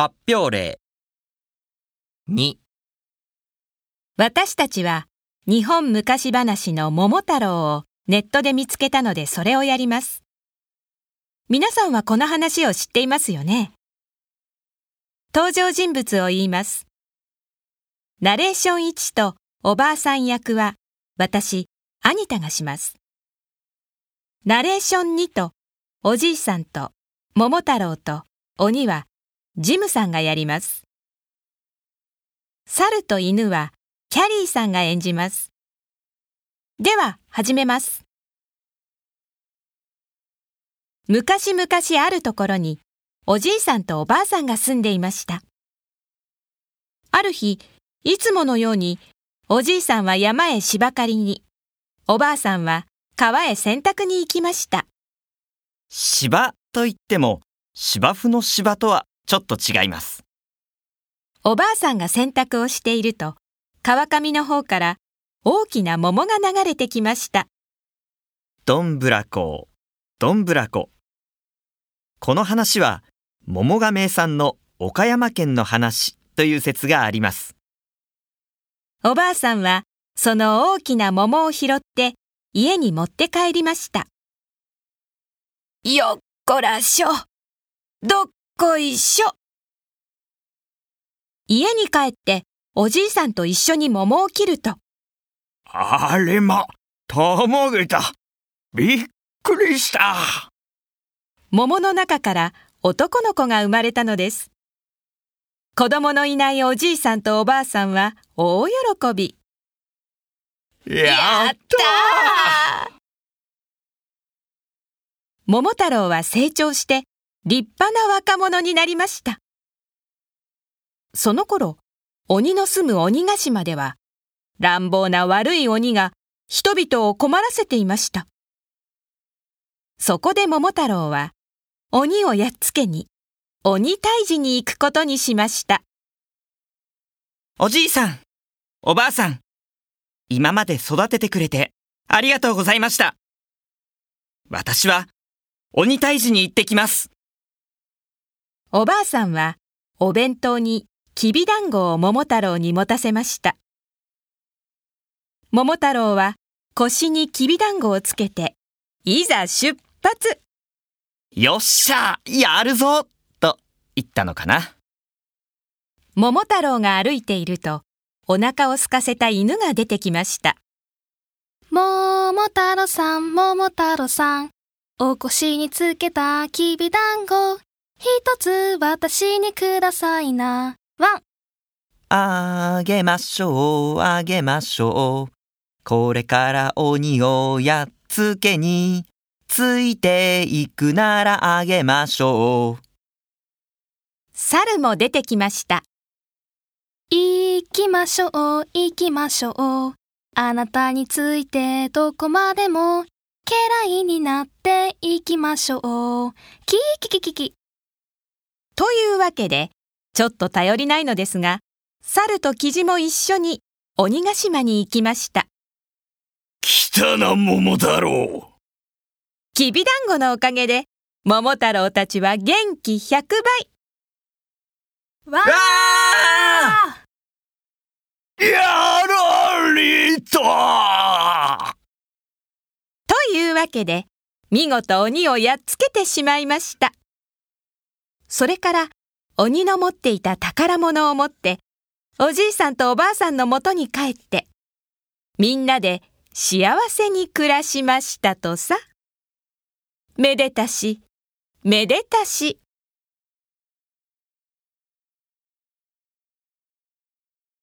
発表例2私たちは日本昔話の桃太郎をネットで見つけたのでそれをやります。皆さんはこの話を知っていますよね登場人物を言います。ナレーション1とおばあさん役は私、アニタがします。ナレーション2とおじいさんと桃太郎と鬼はジムさんがやります。猿と犬はキャリーさんが演じます。では、始めます。昔々あるところに、おじいさんとおばあさんが住んでいました。ある日、いつものように、おじいさんは山へ芝刈りに、おばあさんは川へ洗濯に行きました。芝といっても芝生の芝とはちょっと違います。おばあさんが洗濯をしていると、川上の方から大きな桃が流れてきました。どんぶらこどんぶらこ。この話は桃が名産の岡山県の話という説があります。おばあさんはその大きな桃を拾って家に持って帰りました。よっこらしょ。どっこいしょ。家に帰っておじいさんと一緒に桃を切ると、あれま、たまげた。びっくりした。桃の中から男の子が生まれたのです。子供のいないおじいさんとおばあさんは大喜び。やった桃太郎は成長して立派な若者になりました。その頃、鬼の住む鬼ヶ島では、乱暴な悪い鬼が人々を困らせていました。そこで桃太郎は、鬼をやっつけに、鬼退治に行くことにしました。おじいさん、おばあさん、今まで育ててくれてありがとうございました。私は鬼退治に行ってきます。おばあさんは、お弁当にきびだんごを桃太郎に持たせました。桃太郎は腰にきびだんごをつけて、いざ出発よっしゃやるぞと言ったのかな。桃太郎が歩いていると、お腹を空かせた犬が出てきました。桃太郎さん、桃太郎さん。お腰につけたきびだんご。一つ私にくださいな。ワン。あげましょう、あげましょう。これから鬼をやっつけに、ついていくならあげましょう。猿も出てきました。行きましょう、行きましょう。あなたについてどこまでも、家来になって行きましょう。キーキキキキ。というわけで、ちょっと頼りないのですが、猿とキジも一緒に鬼ヶ島に行きました。来たな、桃太郎。きびだんごのおかげで、桃太郎たちは元気100倍。わあやられたというわけで、見事鬼をやっつけてしまいました。それから、鬼の持っていた宝物を持って、おじいさんとおばあさんのもとに帰って、みんなで幸せに暮らしましたとさ。めでたし、めでたし。